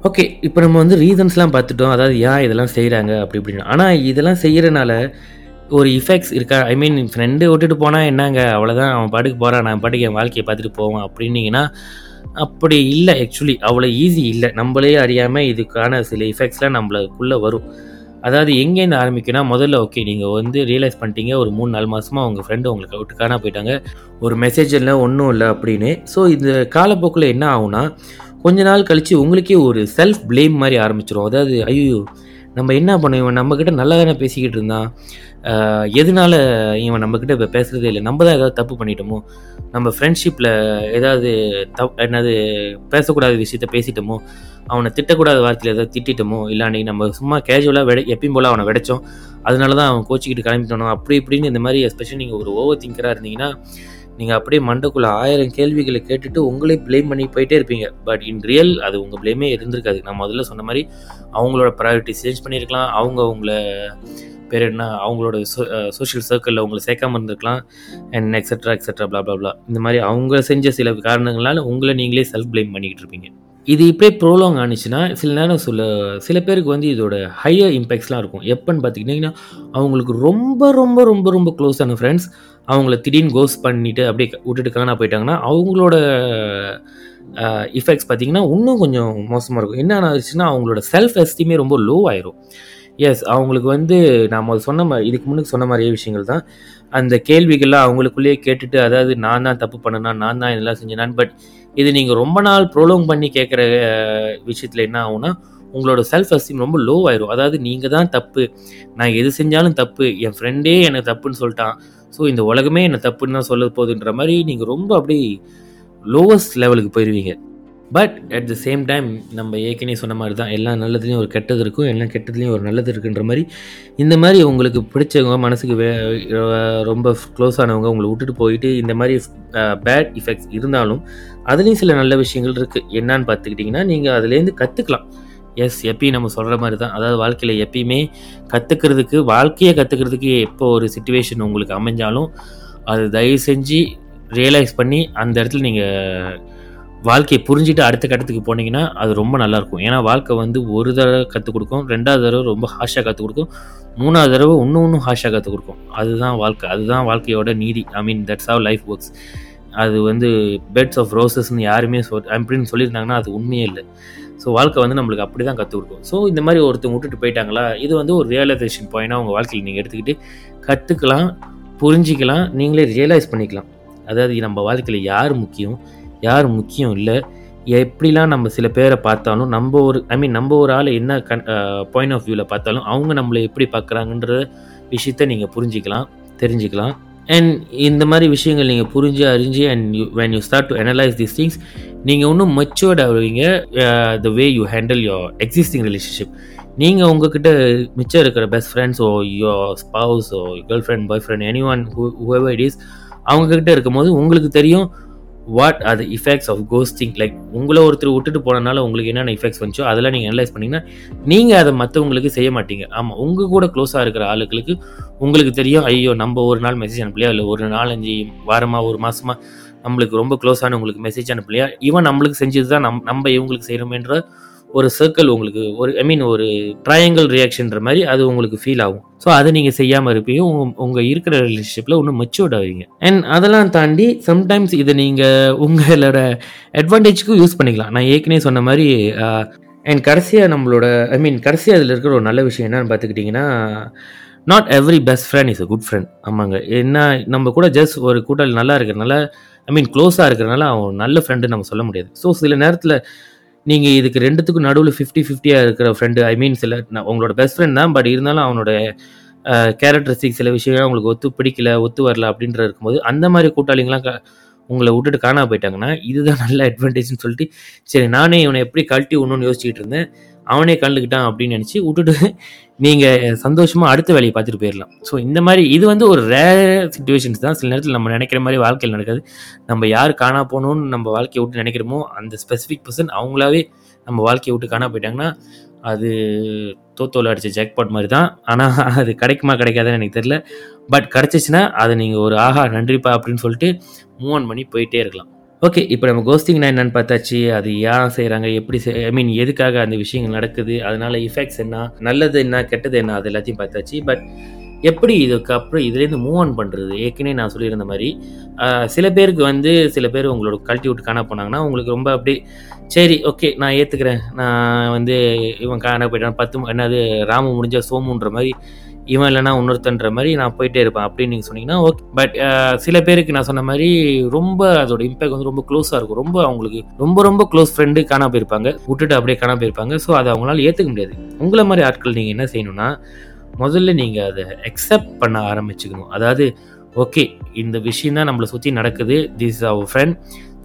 ஓகே இப்போ நம்ம வந்து ரீசன்ஸ்லாம் பார்த்துட்டோம். அதாவது ஏன் இதெல்லாம் செய்கிறாங்க அப்படி இப்படின்னு. ஆனால் இதெல்லாம் செய்கிறனால ஒரு இஃபெக்ட்ஸ் இருக்கா? ஐ மீன் ஃப்ரெண்டு விட்டுட்டு போனால் என்னங்க? அவ்வளோதான் அவன் பாட்டுக்கு போகிறான் நான் பாட்டுக்கு என் வாழ்க்கையை பார்த்துட்டு போவான். அப்படின்னீங்கன்னா அப்படி இல்லை ஆக்சுவலி அவ்வளோ ஈஸி இல்லை. நம்மளே அறியாமல் இதுக்கான சில இஃபெக்ட்ஸ்லாம் நம்மளுக்குள்ளே வரும். அதாவது எங்கேருந்து ஆரம்பிக்குன்னா முதல்ல ஓகே நீங்கள் வந்து ரியலைஸ் பண்ணிட்டீங்க. ஒரு மூணு நாலு மாதமாக உங்கள் ஃப்ரெண்டு உங்களுக்கு விட்டு காணா போயிட்டாங்க. ஒரு மெசேஜ் இல்லை ஒன்றும் இல்லை அப்படின்னு. ஸோ இந்த காலப்போக்கில் என்ன ஆகும்னா கொஞ்ச நாள் கழித்து உங்களுக்கே ஒரு செல்ஃப் ப்ளேம் மாதிரி ஆரம்பிச்சிடும் அதாவது ஐயோ நம்ம என்ன பண்ணுவோம் இவன் நம்மக்கிட்ட நல்லா தானே பேசிக்கிட்டு இருந்தான்? எதனால இவன் நம்மக்கிட்ட இப்போ பேசுகிறதே இல்லை? நம்ம தான் ஏதாவது தப்பு பண்ணிட்டோமோ? நம்ம ஃப்ரெண்ட்ஷிப்பில் ஏதாவது தப் என்னது பேசக்கூடாத விஷயத்த பேசிட்டோமோ? அவனை திட்டக்கூடாத வார்த்தையில் ஏதாவது திட்டிட்டோமோ? இல்லை அன்றைக்கி நம்ம சும்மா கேஜுவலாக விட எப்பயும் போல் அவனை விடைச்சோம். அதனால தான் அவன் கோச்சிக்கிட்டு கிளம்பிட்டோம். அப்படி இப்படின்னு இந்த மாதிரி எஸ்பெஷலி நீங்கள் ஒரு ஓவர் திங்கராக இருந்தீங்கன்னா நீங்கள் அப்படியே மண்டக்குள்ளே ஆயிரம் கேள்விகளை கேட்டுட்டு உங்களே ப்ளேம் பண்ணி போயிட்டே இருப்பீங்க. பட் இன் ரியல் அது உங்கள் ப்ளேமே இருந்திருக்காது. நான் முதல்ல சொன்ன மாதிரி அவங்களோட ப்ரையாரிட்டி சேஞ்ச் பண்ணியிருக்கலாம். அவங்க உங்களை பேர் என்ன? அவங்களோட சோ சோஷியல் சர்க்கிளில் உங்களை சேர்க்காம இருந்திருக்கலாம். And extra extra blah blah இந்த மாதிரி அவங்க செஞ்ச சில காரணங்களால உங்களை நீங்களே செல்ஃப் ப்ளேம் பண்ணிக்கிட்டு இருப்பீங்க. இது இப்படியே ப்ரோலாங் ஆனிச்சுன்னா சில நேரம் சொல்ல சில பேருக்கு வந்து இதோட ஹையர் இம்பேக்ட்ஸ்லாம் இருக்கும். எப்போன்னு பார்த்துக்கிட்டிங்கன்னா அவங்களுக்கு ரொம்ப ரொம்ப ரொம்ப ரொம்ப க்ளோஸான ஃப்ரெண்ட்ஸ் அவங்கள திடீர்னு கோஸ் பண்ணிட்டு அப்படியே விட்டுட்டு காணா போயிட்டாங்கன்னா அவங்களோட இஃபெக்ட்ஸ் பார்த்தீங்கன்னா இன்னும் கொஞ்சம் மோசமாக இருக்கும். என்ன ஆச்சுன்னா அவங்களோட செல்ஃப் எஸ்டீமே ரொம்ப லோ ஆயிரும். எஸ் அவங்களுக்கு வந்து நாம் சொன்ன மாதிரி இதுக்கு முன்னுக்கு சொன்ன மாதிரியே விஷயங்கள் தான். அந்த கேள்விகள்லாம் அவங்களுக்குள்ளேயே கேட்டுட்டு அதாவது நான் தான் தப்பு பண்ணனா நான் தான் இதெல்லாம் செஞ்சேனான் பட் இது நீங்கள் ரொம்ப நாள் ப்ரோலோங் பண்ணி கேட்குற விஷயத்தில் என்ன ஆகும்னா உங்களோட செல்ஃப் எஸ்டீம் ரொம்ப லோ ஆயிரும். அதாவது நீங்கள் தான் தப்பு. நான் எது செஞ்சாலும் தப்பு. என் ஃப்ரெண்டே எனக்கு தப்புன்னு சொல்லிட்டான். ஸோ இந்த உலகமே என்ன தப்புன்னு தான் சொல்ல போகுதுன்ற மாதிரி நீங்கள் ரொம்ப அப்படியே லோவஸ்ட் லெவலுக்கு போயிடுவீங்க but at the same time நம்ம ஏற்கனவே சொன்ன மாதிரி தான் எல்லா நல்லதுலேயும் ஒரு கெட்டது இருக்கும் எல்லா கெட்டதுலேயும் ஒரு நல்லது இருக்குன்ற மாதிரி இந்த மாதிரி உங்களுக்கு பிடிச்சவங்க மனசுக்கு வே ரொம்ப க்ளோஸ் ஆனவங்க உங்களை விட்டுட்டு போயிட்டு இந்த மாதிரி பேட் இஃபெக்ட்ஸ் இருந்தாலும் அதுலேயும் சில நல்ல விஷயங்கள் இருக்குது என்னன்னு பார்த்துக்கிட்டிங்கன்னா நீங்கள் அதுலேருந்து கற்றுக்கலாம் எஸ் எப்பயும் நம்ம சொல்கிற மாதிரி தான் அதாவது வாழ்க்கையில் எப்பயுமே கற்றுக்கிறதுக்கு வாழ்க்கையை கற்றுக்கிறதுக்கு எப்போ ஒரு சுச்சுவேஷன் உங்களுக்கு அமைஞ்சாலும் அது தயவு செஞ்சு ரியலைஸ் பண்ணி அந்த இடத்துல நீங்கள் வாழ்க்கையை புரிஞ்சுட்டு அடுத்த கட்டத்துக்கு போனீங்கன்னா அது ரொம்ப நல்லாயிருக்கும் ஏன்னா வாழ்க்கை வந்து ஒரு தடவை கற்றுக் கொடுக்கும் ரெண்டாவது தடவை ரொம்ப ஹாஷாக கற்றுக் கொடுக்கும் மூணாவது தடவை இன்னும் இன்னும் ஹாஷாக கற்றுக் கொடுக்கும். அதுதான் வாழ்க்கை. அதுதான் வாழ்க்கையோட நீதி. I mean that's how life works அது வந்து பெட்ஸ் ஆஃப் ரோசஸ்ன்னு யாருமே சொல் அப்படின்னு சொல்லியிருந்தாங்கன்னா அது உண்மையே இல்லை. ஸோ வாழ்க்கை வந்து நம்மளுக்கு அப்படி தான் கற்றுக் கொடுக்கும். ஸோ இந்த மாதிரி ஒருத்தவங்க விட்டுட்டு போயிட்டாங்களா? இது வந்து ஒரு ரியலைசேஷன் பாயிண்டாக உங்கள் வாழ்க்கையில் நீங்கள் எடுத்துக்கிட்டு கற்றுக்கலாம் புரிஞ்சிக்கலாம் நீங்களே ரியலைஸ் பண்ணிக்கலாம். அதாவது நம்ம வாழ்க்கையில் யார் முக்கியம் யார் முக்கியம் இல்லை எப்படிலாம் நம்ம சில பேரை பார்த்தாலும் நம்ம ஒரு ஐ மீன் நம்ம ஒரு ஆள் என்ன கண் பாயிண்ட் ஆஃப் வியூவில் பார்த்தாலும் அவங்க நம்மளை எப்படி பார்க்குறாங்கன்ற விஷயத்த நீங்கள் புரிஞ்சிக்கலாம் தெரிஞ்சுக்கலாம். அண்ட் இந்த மாதிரி விஷயங்கள் நீங்கள் புரிஞ்சு அறிஞ்சு and you when you start to analyse these things நீங்கள் இன்னும் matured ஆகுவீங்க the way you handle your existing relationship நீங்கள் உங்ககிட்ட மிச்சம் இருக்கிற best friends or your spouse or girlfriend boyfriend any one whoever it is அவங்கக்கிட்ட இருக்கும்போது உங்களுக்கு தெரியும் what are the effects of ghosting like உங்களை ஒருத்தர் விட்டுட்டு போனனால உங்களுக்கு என்னென்ன இஃபெக்ட்ஸ் வந்துச்சோ அதெல்லாம் நீங்கள் அனலைஸ் பண்ணிங்கன்னா நீங்கள் அதை மற்றவங்களுக்கு செய்ய மாட்டீங்க. ஆமாம் உங்கள் கூட க்ளோஸாக இருக்கிற ஆளுகளுக்கு உங்களுக்கு தெரியும் ஐயோ நம்ம ஒரு நாள் மெசேஜ் அனுப்பலையா? இல்லை ஒரு நாலஞ்சு வாரமாக ஒரு மாதமாக நம்மளுக்கு ரொம்ப க்ளோஸான உங்களுக்கு மெசேஜ் அனுப்பலையா? இவன் நம்மளுக்கு செஞ்சது தான் நம் நம்ம இவங்களுக்கு செய்கிறோமேன்ற ஒரு சர்க்கிள் உங்களுக்கு ஒரு ஐ மீன் ஒரு ட்ரையாங்கிள் ரியாக்ஷன்ற மாதிரி அது உங்களுக்கு ஃபீல் ஆகும். ஸோ அதை நீங்கள் செய்யாமல் இருப்பீங்க. உங்கள் உங்கள் இருக்கிற ரிலேஷன்ஷிப்பில் இன்னும் மெச்சூர்ட் ஆவீங்க. அண்ட் அதெல்லாம் தாண்டி சம்டைம்ஸ் இதை நீங்கள் உங்களோட அட்வான்டேஜ்க்கும் யூஸ் பண்ணிக்கலாம். நான் ஏற்கனவே சொன்ன மாதிரி அண்ட் கடைசியாக நம்மளோட ஐ மீன் கடைசியாக அதில் இருக்கிற ஒரு நல்ல விஷயம் என்னன்னு பார்த்துக்கிட்டிங்கன்னா not every best friend is a good friend ஆமாங்க. என்ன நம்ம கூட ஜஸ்ட் ஒரு கூட்டாளி நல்லா இருக்கிறனால ஐ மீன் க்ளோஸாக இருக்கிறனால அவன் நல்ல ஃப்ரெண்டு நம்ம சொல்ல முடியாது. ஸோ சில நேரத்தில் நீங்கள் இதுக்கு ரெண்டுத்துக்கும் நடுவில் ஃபிஃப்டி ஃபிஃப்டியாக இருக்கிற ஃப்ரெண்டு ஐ மீன் சில உங்களோட பெஸ்ட் ஃப்ரெண்ட் தான் பட் இருந்தாலும் அவனோட கேரக்டரிஸ்டிக் சில விஷயங்கள் உங்களுக்கு ஒத்து பிடிக்கல ஒத்து வரல அப்படின்ற இருக்கும்போது அந்த மாதிரி கூட்டாளிங்களாம் க உங்களை விட்டுட்டு காணாம போயிட்டாங்கன்னா இதுதான் நல்ல அட்வான்டேஜ்னு சொல்லிட்டு சரி நானே இவனை எப்படி கழட்டி ஒன்றுன்னு யோசிச்சுட்டு இருந்தேன். அவனே கலந்துக்கிட்டான் அப்படின்னு நினச்சி விட்டுட்டு நீங்கள் சந்தோஷமாக அடுத்த வேலையை பார்த்துட்டு போயிடலாம் ஸோ இந்த மாதிரி இது வந்து ஒரு ரேர் சுச்சுவேஷன்ஸ் தான். சில நேரத்தில் நம்ம நினைக்கிற மாதிரி வாழ்க்கையில் நடக்காது. நம்ம யார் காணா போகணும்னு நம்ம வாழ்க்கையை விட்டு நினைக்கிறோமோ அந்த ஸ்பெசிஃபிக் பர்சன் அவங்களாவே நம்ம வாழ்க்கையை விட்டு காணா போயிட்டாங்கன்னா அது தோத்தோல அடித்த ஜாக்பாட் மாதிரி தான். ஆனால் அது கிடைக்குமா கிடைக்காதுன்னு எனக்கு தெரியல. பட் கிடச்சிச்சின்னா அதை நீங்கள் ஒரு ஆஹா நன்றிப்பா அப்படின்னு சொல்லிட்டு மூவ் ஆன் பண்ணி போயிட்டே இருக்கலாம். ஓகே இப்போ நம்ம கோஸ்டிங்னா என்னன்னு பார்த்தாச்சு அது ஏன் செய்கிறாங்க எப்படி ஐ மீன் எதுக்காக அந்த விஷயங்கள் நடக்குது அதனால இஃபெக்ட்ஸ் என்ன நல்லது என்ன கெட்டது என்ன அது எல்லாத்தையும் பார்த்தாச்சு. பட் எப்படி இதுக்கப்புறம் இதுலேருந்து மூவ் ஆன் பண்ணுறது ஏற்கனவே நான் சொல்லியிருந்த மாதிரி சில பேருக்கு வந்து சில பேர் உங்களோட கழட்டி விட்டு காண போனாங்கன்னா உங்களுக்கு ரொம்ப அப்படி சரி ஓகே நான் ஏற்றுக்கிறேன் நான் வந்து இவன் காண போயிட்டான் பத்து என்னது ராமு முடிஞ்ச சோமுன்ற மாதிரி இவன் இல்லைனா இன்னொருத்தன்ற மாதிரி நான் போயிட்டே இருப்பேன் அப்படின்னு நீங்கள் சொன்னீங்கன்னா ஓகே பட் uh, சில பேருக்கு நான் சொன்ன மாதிரி ரொம்ப அதோட இம்பேக்ட் வந்து ரொம்ப க்ளோஸாக இருக்கும். ரொம்ப அவங்களுக்கு ரொம்ப ரொம்ப க்ளோஸ் ஃப்ரெண்டு காணா போயிருப்பாங்க. விட்டுட்டு அப்படியே காணா போயிருப்பாங்க. ஸோ அதை அவங்களால ஏற்றுக்க முடியாது. உங்களை மாதிரி ஆட்கள் நீங்கள் என்ன செய்யணும்னா முதல்ல நீங்கள் அதை அக்செப்ட் பண்ண ஆரம்பிச்சுக்கணும். அதாவது ஓகே இந்த விஷயம் தான் நம்மளை சுற்றி நடக்குது. This is our friend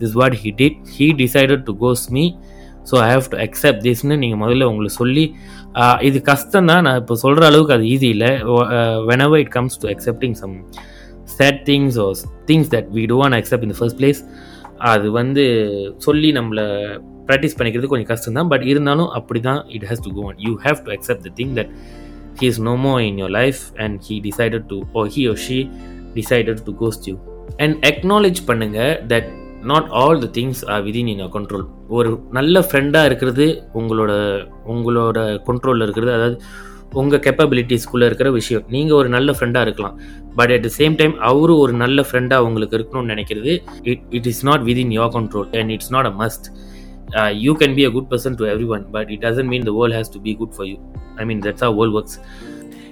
this what he did he decided to cos me so I have to accept திஸ்னு நீங்கள் முதல்ல உங்களுக்கு சொல்லி இது கஷ்டம் தான் நான் இப்போ சொல்கிற அளவுக்கு அது ஈஸி இல்லை. Whenever it comes to accepting some sad things or things that we do and accept in first place அது வந்து சொல்லி நம்மளை ப்ராக்டிஸ் பண்ணிக்கிறது கொஞ்சம் கஷ்டம் தான் பட் இருந்தாலும் அப்படி தான் it has to go on you have to accept the thing that he is no more in your life and he decided to or he or she decided to ghost you and acknowledge பண்ணுங்கள் that not all the things are within in control ஒரு நல்ல ஃப்ரெண்டாக இருக்கிறது உங்களோட உங்களோட கண்ட்ரோலில் இருக்கிறது அதாவது உங்கள் கெப்பபிலிட்டிஸ்குள்ளே இருக்கிற விஷயம். நீங்கள் ஒரு நல்ல ஃப்ரெண்டாக இருக்கலாம். But at the same time அவரு ஒரு நல்ல ஃப்ரெண்டாக உங்களுக்கு இருக்கணும்னு நினைக்கிறது it it is not within your control and it's not a must you can be a good person to every one but it doesn't mean the world has to be good for you I mean that's a world works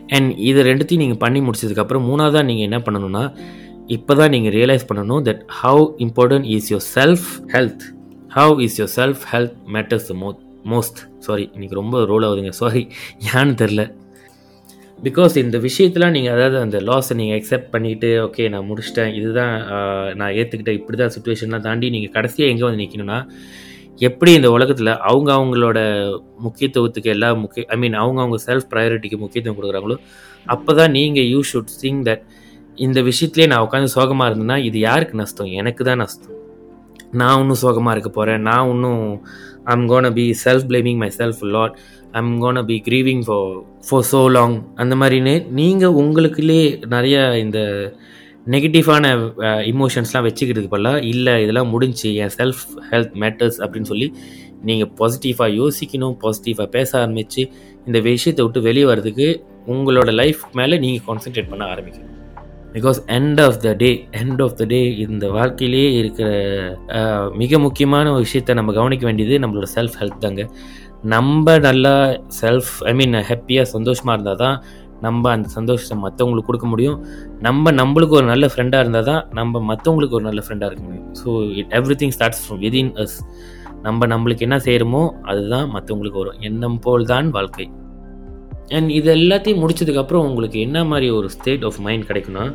and இது ரெண்டுத்தையும் நீங்கள் பண்ணி முடிச்சதுக்கப்புறம் மூணாவதாக நீங்கள் என்ன பண்ணணும்னா இப்போ தான் நீங்கள் ரியலைஸ் பண்ணணும் that how important is your self health how is your self health matters the mo most sorry இன்றைக்கி ரொம்ப ரோல் ஆகுதுங்க. சாரி ஏன்னு தெரில பிகாஸ் இந்த விஷயத்தில் நீங்கள் அதாவது அந்த லாஸை நீங்கள் அக்செப்ட் பண்ணிவிட்டு ஓகே நான் முடிச்சிட்டேன் இதுதான் நான் ஏற்றுக்கிட்டேன் இப்படி தான் சுச்சுவேஷன்லாம் தாண்டி நீங்கள் கடைசியாக எங்கே வந்து நிற்கணும்னா எப்படி இந்த உலகத்தில் அவங்க அவங்களோட முக்கியத்துவத்துக்கு எல்லா முக்கிய ஐ மீன் அவங்க அவங்க செல்ஃப் ப்ரையாரிட்டிக்கு முக்கியத்துவம் கொடுக்குறாங்களோ அப்போ தான் நீங்கள் யூ ஷுட் சிங் தட் இந்த விஷயத்துலேயே நான் உட்காந்து சோகமாக இருந்தேன்னா இது யாருக்கு நஷ்டம்? எனக்கு தான் நஷ்டம். நான் இன்னும் சோகமாக இருக்க போகிறேன் நான் இன்னும் I'm gonna be self blaming my self lot I'm gonna be grieving for for so long அந்த மாதிரின்னு நீங்கள் உங்களுக்குள்ளே நிறைய இந்த நெகட்டிவான இமோஷன்ஸ்லாம் வச்சுக்கிறதுக்கு பதிலாக இல்லை இதெல்லாம் முடிஞ்சு என் செல்ஃப் ஹெல்த் மேட்டர்ஸ் அப்படின்னு சொல்லி நீங்கள் பாசிட்டிவாக யோசிக்கணும் பாசிட்டிவாக பேச ஆரம்பித்து இந்த விஷயத்தை விட்டு வெளியே வர்றதுக்கு உங்களோட லைஃப் மேலே நீங்கள் கான்சென்ட்ரேட் பண்ண ஆரம்பிக்கணும். Because end of the day end of the day இந்த வாழ்க்கையிலே இருக்கிற மிக முக்கியமான ஒரு விஷயத்தை நம்ம கவனிக்க வேண்டியது நம்மளோட செல்ஃப் ஹெல்த் தாங்க. நம்ம நல்லா செல்ஃப் ஐ மீன் ஹாப்பியாக சந்தோஷமாக இருந்தால் தான் நம்ம அந்த சந்தோஷத்தை மற்றவங்களுக்கு கொடுக்க முடியும். நம்ம நம்மளுக்கு ஒரு நல்ல ஃப்ரெண்டாக இருந்தால் தான் நம்ம மற்றவங்களுக்கு ஒரு நல்ல ஃப்ரெண்டாக இருக்க முடியும். So it every thing starts from within us நம்ம நம்மளுக்கு என்ன செய்கிறோமோ அதுதான் மற்றவங்களுக்கு வரும். எண்ணம் போல் தான் வாழ்க்கை. அண்ட் இது எல்லாத்தையும் முடிச்சதுக்கப்புறம் உங்களுக்கு என்ன மாதிரி ஒரு ஸ்டேட் ஆஃப் மைண்ட் கிடைக்குன்னா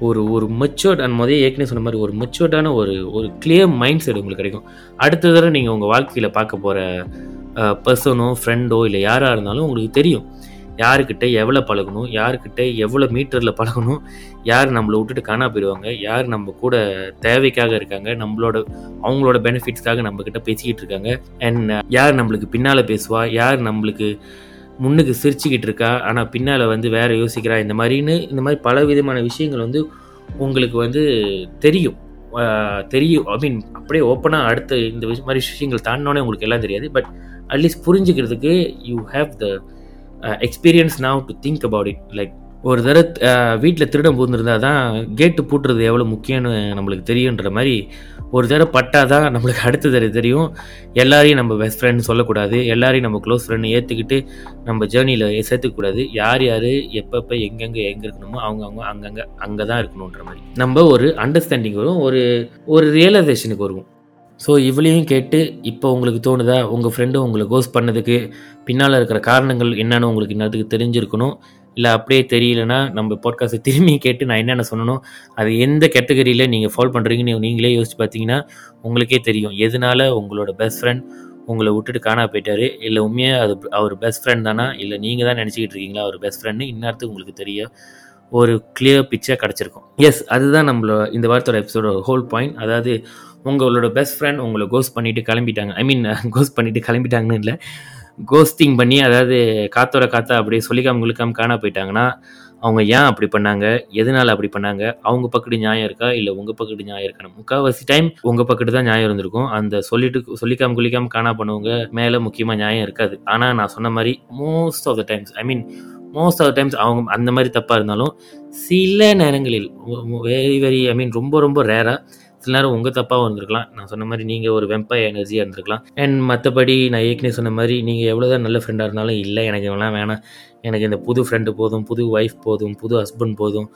ஒரு ஒரு மெச்சோர்ட் அண்ட் மொதல் ஏற்கனவே சொன்ன மாதிரி ஒரு மெச்சோர்டான ஒரு ஒரு கிளியர் மைண்ட் செட் உங்களுக்கு கிடைக்கும். அடுத்த தடவை நீங்கள் உங்கள் வாழ்க்கையில் பார்க்க போகிற பர்சனோ ஃப்ரெண்டோ இல்லை யாராக இருந்தாலும் உங்களுக்கு தெரியும். யாருக்கிட்ட எவ்வளோ பழகணும் யாருக்கிட்ட எவ்வளோ மீட்டரில் பழகணும் யார் நம்மளை விட்டுட்டு காணா போயிடுவாங்க யார் நம்ம கூட தேவைக்காக இருக்காங்க நம்மளோட அவங்களோட பெனிஃபிட்ஸ்க்காக நம்மக்கிட்ட பேசிக்கிட்டு இருக்காங்க. அண்ட் யார் நம்மளுக்கு பின்னால் பேசுவா யார் நம்மளுக்கு முன்னுக்கு சிரிச்சுக்கிட்டு இருக்கா ஆனால் பின்னால் வந்து வேற யோசிக்கிறா இந்த மாதிரின்னு இந்த மாதிரி பல விதமான விஷயங்கள் வந்து உங்களுக்கு வந்து தெரியும். தெரியும். ஐ மீன் அப்படியே ஓப்பனாக அடுத்த இந்த மாதிரி விஷயங்கள் தாண்டினோடனே உங்களுக்கு எல்லாம் தெரியாது. பட் அட்லீஸ்ட் புரிஞ்சுக்கிறதுக்கு you have the experience now to think about it like ஒரு தடவை வீட்டில் திருடம் பூந்துருந்தால் தான் கேட்டு பூட்டுறது எவ்வளோ முக்கியம்னு நம்மளுக்கு தெரியுன்ற மாதிரி ஒரு தடவை பட்டால் தான் நம்மளுக்கு அடுத்த தடவை தெரியும். எல்லாரையும் நம்ம பெஸ்ட் ஃப்ரெண்ட் சொல்லக்கூடாது. எல்லாரையும் நம்ம க்ளோஸ் ஃப்ரெண்டு ஏற்றுக்கிட்டு நம்ம ஜேர்னியில் சேர்த்துக்கூடாது யார் யார் எப்பப்போ எங்கெங்கே எங்கே இருக்கணுமோ அவங்க அவங்க அங்கங்கே அங்கே தான் இருக்கணுன்ற மாதிரி. நம்ம ஒரு அண்டர்ஸ்டாண்டிங் வரும். ஒரு ஒரு ரியலைசேஷனுக்கு வருவோம். ஸோ இவ்வளையும் கேட்டு இப்போ உங்களுக்கு தோணுதா? உங்கள் ஃப்ரெண்டு உங்களை கோஸ் பண்ணதுக்கு பின்னால் இருக்கிற காரணங்கள் என்னென்னு உங்களுக்கு இன்னத்துக்கு தெரிஞ்சிருக்கணும். இல்லை அப்படியே தெரியலனா நம்ம பாட்காஸ்ட்டை திரும்பி கேட்டு நான் என்னென்ன சொல்லணும் அது எந்த கேட்டகரியில் நீங்கள் ஃபாலோ பண்ணுறீங்கன்னு நீங்களே யோசிச்சு பார்த்தீங்கன்னா உங்களுக்கே தெரியும். எதனால உங்களோட பெஸ்ட் ஃப்ரெண்ட் உங்களை விட்டுட்டு காணா போயிட்டாரு? இல்லை உண்மையாக அது அவர் பெஸ்ட் ஃப்ரெண்ட் தானா? இல்லை நீங்கள் தான் நினச்சிக்கிட்டு இருக்கீங்களா? அவர் பெஸ்ட் ஃப்ரெண்டு இந்நேரத்துக்கு உங்களுக்கு தெரிய ஒரு கிளியர் பிக்சர் கிடச்சிருக்கும். எஸ் அதுதான் நம்மளோட இந்த வாரத்தோட எபிசோட ஹோல் பாயிண்ட் அதாவது உங்களோட பெஸ்ட் ஃப்ரெண்ட் உங்களை கோஸ் பண்ணிவிட்டு கிளம்பிட்டாங்க. ஐ மீன் கோஸ் பண்ணிவிட்டு கிளம்பிட்டாங்கன்னு இல்லை. கோஸ்டிங் பண்ணி அதாவது காத்தோட காத்தா அப்படியே சொல்லிக்காம குளிக்காம காணா போயிட்டாங்கன்னா அவங்க ஏன் அப்படி பண்ணாங்க? எதனால அப்படி பண்ணாங்க? அவங்க பக்கத்து நியாயம் இருக்கா? இல்லை உங்கள் பக்கத்து நியாயம் இருக்கணும் முக்கால்வாசி டைம் உங்கள் பக்கத்து தான் நியாயம் இருந்திருக்கும். அந்த சொல்லிட்டு சொல்லிக்காம குளிக்காம காணா பண்ணவங்க மேலே முக்கியமாக நியாயம் இருக்காது. ஆனால் நான் சொன்ன மாதிரி most of the times I mean most of the times அவங்க அந்த மாதிரி தப்பாக இருந்தாலும் சில நேரங்களில் வெரி வெரி ஐ மீன் ரொம்ப ரொம்ப ரேராக சில நேரம் உங்கள் தப்பாகவும் இருந்திருக்கலாம் நான் சொன்ன மாதிரி நீங்கள் ஒரு வெம்பை எனர்ஜியாக இருந்திருக்கலாம். அண்ட் மற்றபடி நான் ஏற்கனவே சொன்ன மாதிரி நீங்கள் எவ்வளோதான் நல்ல ஃப்ரெண்டாக இருந்தாலும் இல்லை எனக்கு இவெல்லாம் வேணாம். எனக்கு இந்த புது ஃப்ரெண்டு போதும் புது ஒய்ஃப் போதும் புது ஹஸ்பண்ட் போதும்.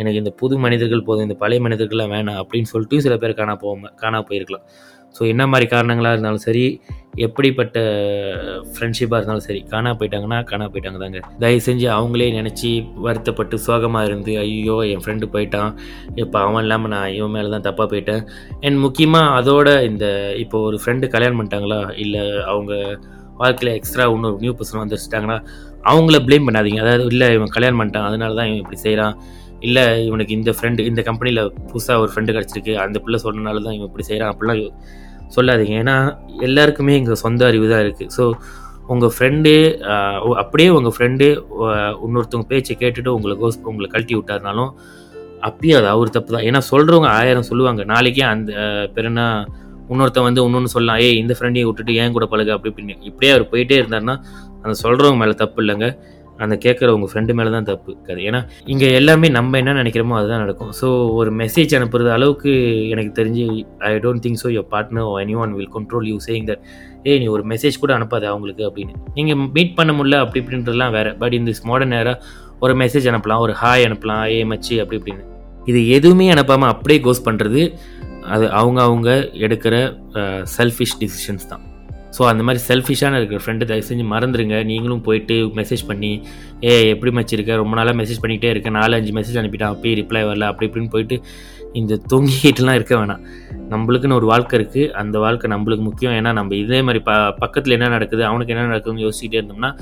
எனக்கு இந்த புது மனிதர்கள் போதும் இந்த பழைய மனிதர்கள்லாம் வேணாம் அப்படின்னு சொல்லிட்டு சில பேர் காணா போகாம காணா போயிருக்கலாம். ஸோ என்ன மாதிரி காரணங்களாக இருந்தாலும் சரி எப்படிப்பட்ட ஃப்ரெண்ட்ஷிப்பாக இருந்தாலும் சரி காணா போயிட்டாங்கன்னா காணா போயிட்டாங்க தாங்க தயவு செஞ்சு அவங்களே நினச்சி வருத்தப்பட்டு சோகமாக இருந்து ஐயோ என் ஃப்ரெண்டு போயிட்டான். இப்போ அவன் இல்லாமல் நான் இவன் மேலே தான் தப்பாக போயிட்டேன். அண்ட் முக்கியமாக அதோட இந்த இப்போ ஒரு ஃப்ரெண்டு கல்யாணம் பண்ணிட்டாங்களா? இல்லை அவங்க வாழ்க்கையில் எக்ஸ்ட்ரா இன்னொரு நியூ பர்சன் வந்துருச்சிட்டாங்கன்னா அவங்கள ப்ளேம் பண்ணாதீங்க. அதாவது இல்லை இவன் கல்யாணம் பண்ணிட்டான் அதனால தான் இவன் இப்படி செய்கிறான் இல்லை இவனுக்கு இந்த ஃப்ரெண்டு இந்த கம்பெனியில் புதுசாக ஒரு ஃப்ரெண்டு கிடச்சிருக்கு. அந்த பிள்ளை சொன்னனால தான் இவன் இப்படி செய்கிறான் அப்படிலாம் சொல்லாதீங்க. ஏன்னா எல்லாருக்குமே எங்கள் சொந்த அறிவு தான் இருக்குது ஸோ உங்கள் ஃப்ரெண்டு அப்படியே உங்கள் ஃப்ரெண்டு இன்னொருத்தவங்க பேச்சை கேட்டுட்டு உங்களை கோஸ் உங்களை கழட்டி விட்டாருனாலும் அப்பயும் அது அவர் தப்பு தான். ஏன்னா சொல்கிறவங்க ஆயிரம் சொல்லுவாங்க. நாளைக்கே அந்த அஹ், பேர் இன்னொருத்தன் வந்து இன்னொன்று சொல்லலாம். ஏய் இந்த ஃப்ரெண்டையும் விட்டுட்டு ஏன் கூட பழக? அப்படி இப்படின்னு. இப்படியே அவர் போயிட்டே இருந்தாருன்னா அந்த சொல்கிறவங்க மேலே தப்பு இல்லைங்க. அந்த கேட்குற உங்கள் ஃப்ரெண்டு மேலே தான் தப்பு. இருக்காது ஏன்னா இங்கே எல்லாமே நம்ம என்ன நினைக்கிறோமோ அதுதான் நடக்கும். ஸோ ஒரு மெசேஜ் அனுப்புறது அளவுக்கு எனக்கு தெரிஞ்சு I don't think so your partner any one will control you saying that ஏ நீ ஒரு மெசேஜ் கூட அனுப்பாது அவங்களுக்கு அப்படின்னு. நீங்கள் மீட் பண்ண முடியல அப்படி இப்படின்றதுலாம் வேறு. பட் இந்த மாடர்ன் நேராக ஒரு மெசேஜ் அனுப்பலாம் ஒரு ஹாய் அனுப்பலாம் ஏ மச்சி அப்படி இப்படின்னு. இது எதுவுமே அனுப்பாமல் அப்படியே கோஸ் பண்ணுறது அது அவங்க அவங்க எடுக்கிற செல்ஃபிஷ் டிசிஷன்ஸ் தான். ஸோ அந்த மாதிரி செல்ஃபிஷான இருக்கிற ஃப்ரெண்டு தயவு செஞ்சு மறந்துடுங்க நீங்களும் போயிட்டு மெசேஜ் பண்ணி ஏ எப்படி மச்சிருக்க ரொம்ப நாளாக மெசேஜ் பண்ணிகிட்டே இருக்கேன் நாலு அஞ்சு மெசேஜ் அனுப்பிட்டான். அப்பயே ரிப்ளை வரல. அப்படி இப்படின்னு போயிட்டு இந்த தொங்கிட்டுலாம் இருக்க வேணாம். நம்மளுக்குன்னு ஒரு வாழ்க்கை இருக்குது அந்த வாழ்க்கை நம்மளுக்கு முக்கியம். ஏன்னா நம்ம இதே மாதிரி ப பக்கத்தில் என்ன நடக்குது அவனுக்கு என்ன நடக்குதுன்னு யோசிச்சுட்டே இருந்தோம்னா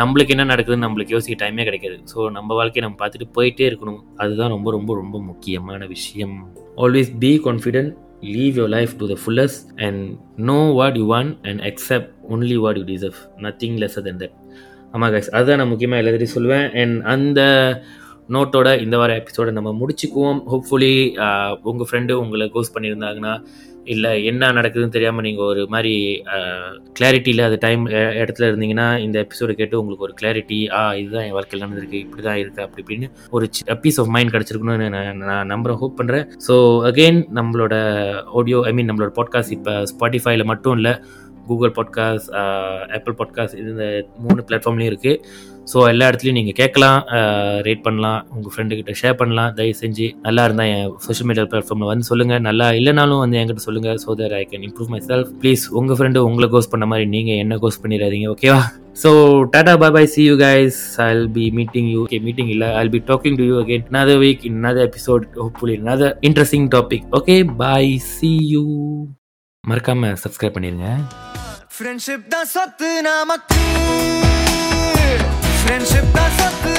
நம்மளுக்கு என்ன நடக்குதுன்னு நம்மளுக்கு யோசிக்க டைமே கிடைக்காது. ஸோ நம்ம வாழ்க்கையை நம்ம பார்த்துட்டு போயிட்டே இருக்கணும். அதுதான் ரொம்ப ரொம்ப ரொம்ப முக்கியமான விஷயம். Always be confident live your life to the fullest and know what you want and accept only what you deserve nothing less than that ஆமாம் கைஸ் அதுதான் நான் முக்கியமாக எல்லாத்தையும் சொல்லுவேன் அண்ட் அந்த நோட்டோட இந்த வார எபிசோட நம்ம முடிச்சுக்குவோம். ஹோப்ஃபுல்லி உங்கள் ஃப்ரெண்டு உங்களை கோஸ் பண்ணியிருந்தாங்கன்னா இல்லை என்ன நடக்குதுன்னு தெரியாமல் நீங்கள் ஒரு மாதிரி கிளாரிட்டியில் அது டைம் இடத்துல இருந்தீங்கன்னா இந்த எபிசோடு கேட்டு உங்களுக்கு ஒரு கிளாரிட்டி ஆ இதுதான் என் வாழ்க்கையில் நடந்திருக்கு இப்படி தான் இருக்குது அப்படி இப்படின்னு ஒரு பீஸ் ஆஃப் மைண்ட் கிடச்சிருக்கணும்னு நான் நான் நம்புகிறேன் ஹோப் பண்ணுறேன் ஸோ அகெயின் நம்மளோட ஆடியோ ஐ மீன் நம்மளோட பாட்காஸ்ட் இப்போ ஸ்பாட்டிஃபைல மட்டும் இல்லை கூகுள் பாட்காஸ்ட் ஆப்பிள் பாட்காஸ்ட் இந்த மூணு பிளாட்ஃபார்ம்லேயும் இருக்குது ஸோ எல்லா இடத்துலையும் நீங்கள் கேட்கலாம் ரேட் பண்ணலாம் உங்கள் ஃப்ரெண்டுக்கிட்ட ஷேர் பண்ணலாம். தயவு செஞ்சு நல்லா இருந்தால் என் சோஷியல் மீடியா பிளாட்ஃபார்மில் வந்து சொல்லுங்கள் நல்லா இல்லைனாலும் வந்து என்கிட்ட சொல்லுங்கள் so that I can improve myself please உங்கள் ஃப்ரெண்டு உங்களை கோஸ் பண்ண மாதிரி நீங்கள் என்ன கோஸ் பண்ணிடாதீங்க ஓகேவா so tata bye bye see you guys I'll be meeting you okay meeting இல்லை I'll be talking to you again another week in another episode hopefully another interesting topic okay bye see you மறக்காம subscribe பண்ணிருங்க friendship தான் சொத்து நமக்கு friendship தான் சொத்து